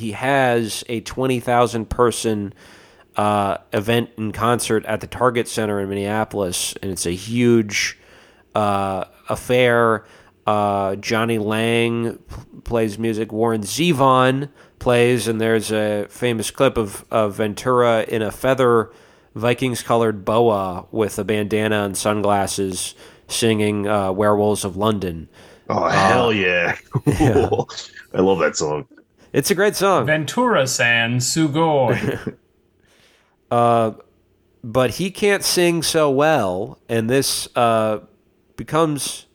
he has a 20,000 person uh, event and concert at the Target Center in Minneapolis, and it's a huge uh, affair. Uh, Jonny Lang plays music. Warren Zevon plays, and there's a famous clip of, of Ventura in a feather Vikings colored boa with a bandana and sunglasses singing uh, Werewolves of London. Oh hell yeah! I love that song. It's a great song. Ventura San Sugoi. but he can't sing so well, and this uh, becomes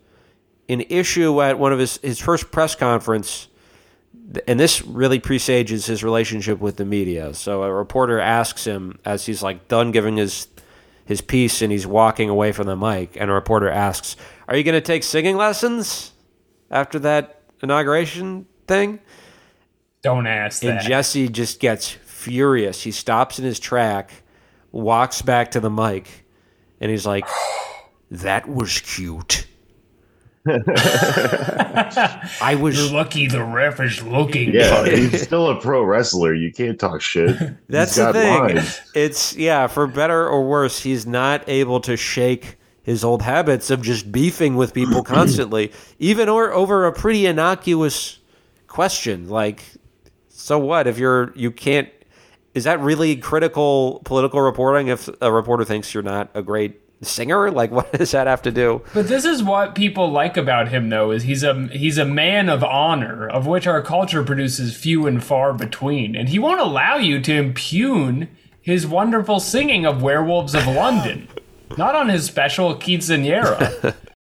an issue at one of his his first press conference. And this really presages his relationship with the media. So a reporter asks him as he's like done giving his his piece and he's walking away from the mic, and a reporter asks, "Are you going to take singing lessons after that inauguration thing?" Don't ask that. And. Jesse just gets furious. He stops in his track, walks back to the mic, and he's like, "That was cute." I You're was. lucky the ref is looking. Yeah, he's still a pro wrestler. You can't talk shit. That's He's the thing. lines. It's yeah, for better or worse, he's not able to shake his old habits of just beefing with people constantly, even or over a pretty innocuous question. Like, so what if you're you can't? Is that really critical political reporting? If a reporter thinks you're not a great singer, like what does that have to do? But this is what people like about him, though, is he's a he's a man of honor, of which our culture produces few and far between, and he won't allow you to impugn his wonderful singing of Werewolves of London, not on his special quinceanera.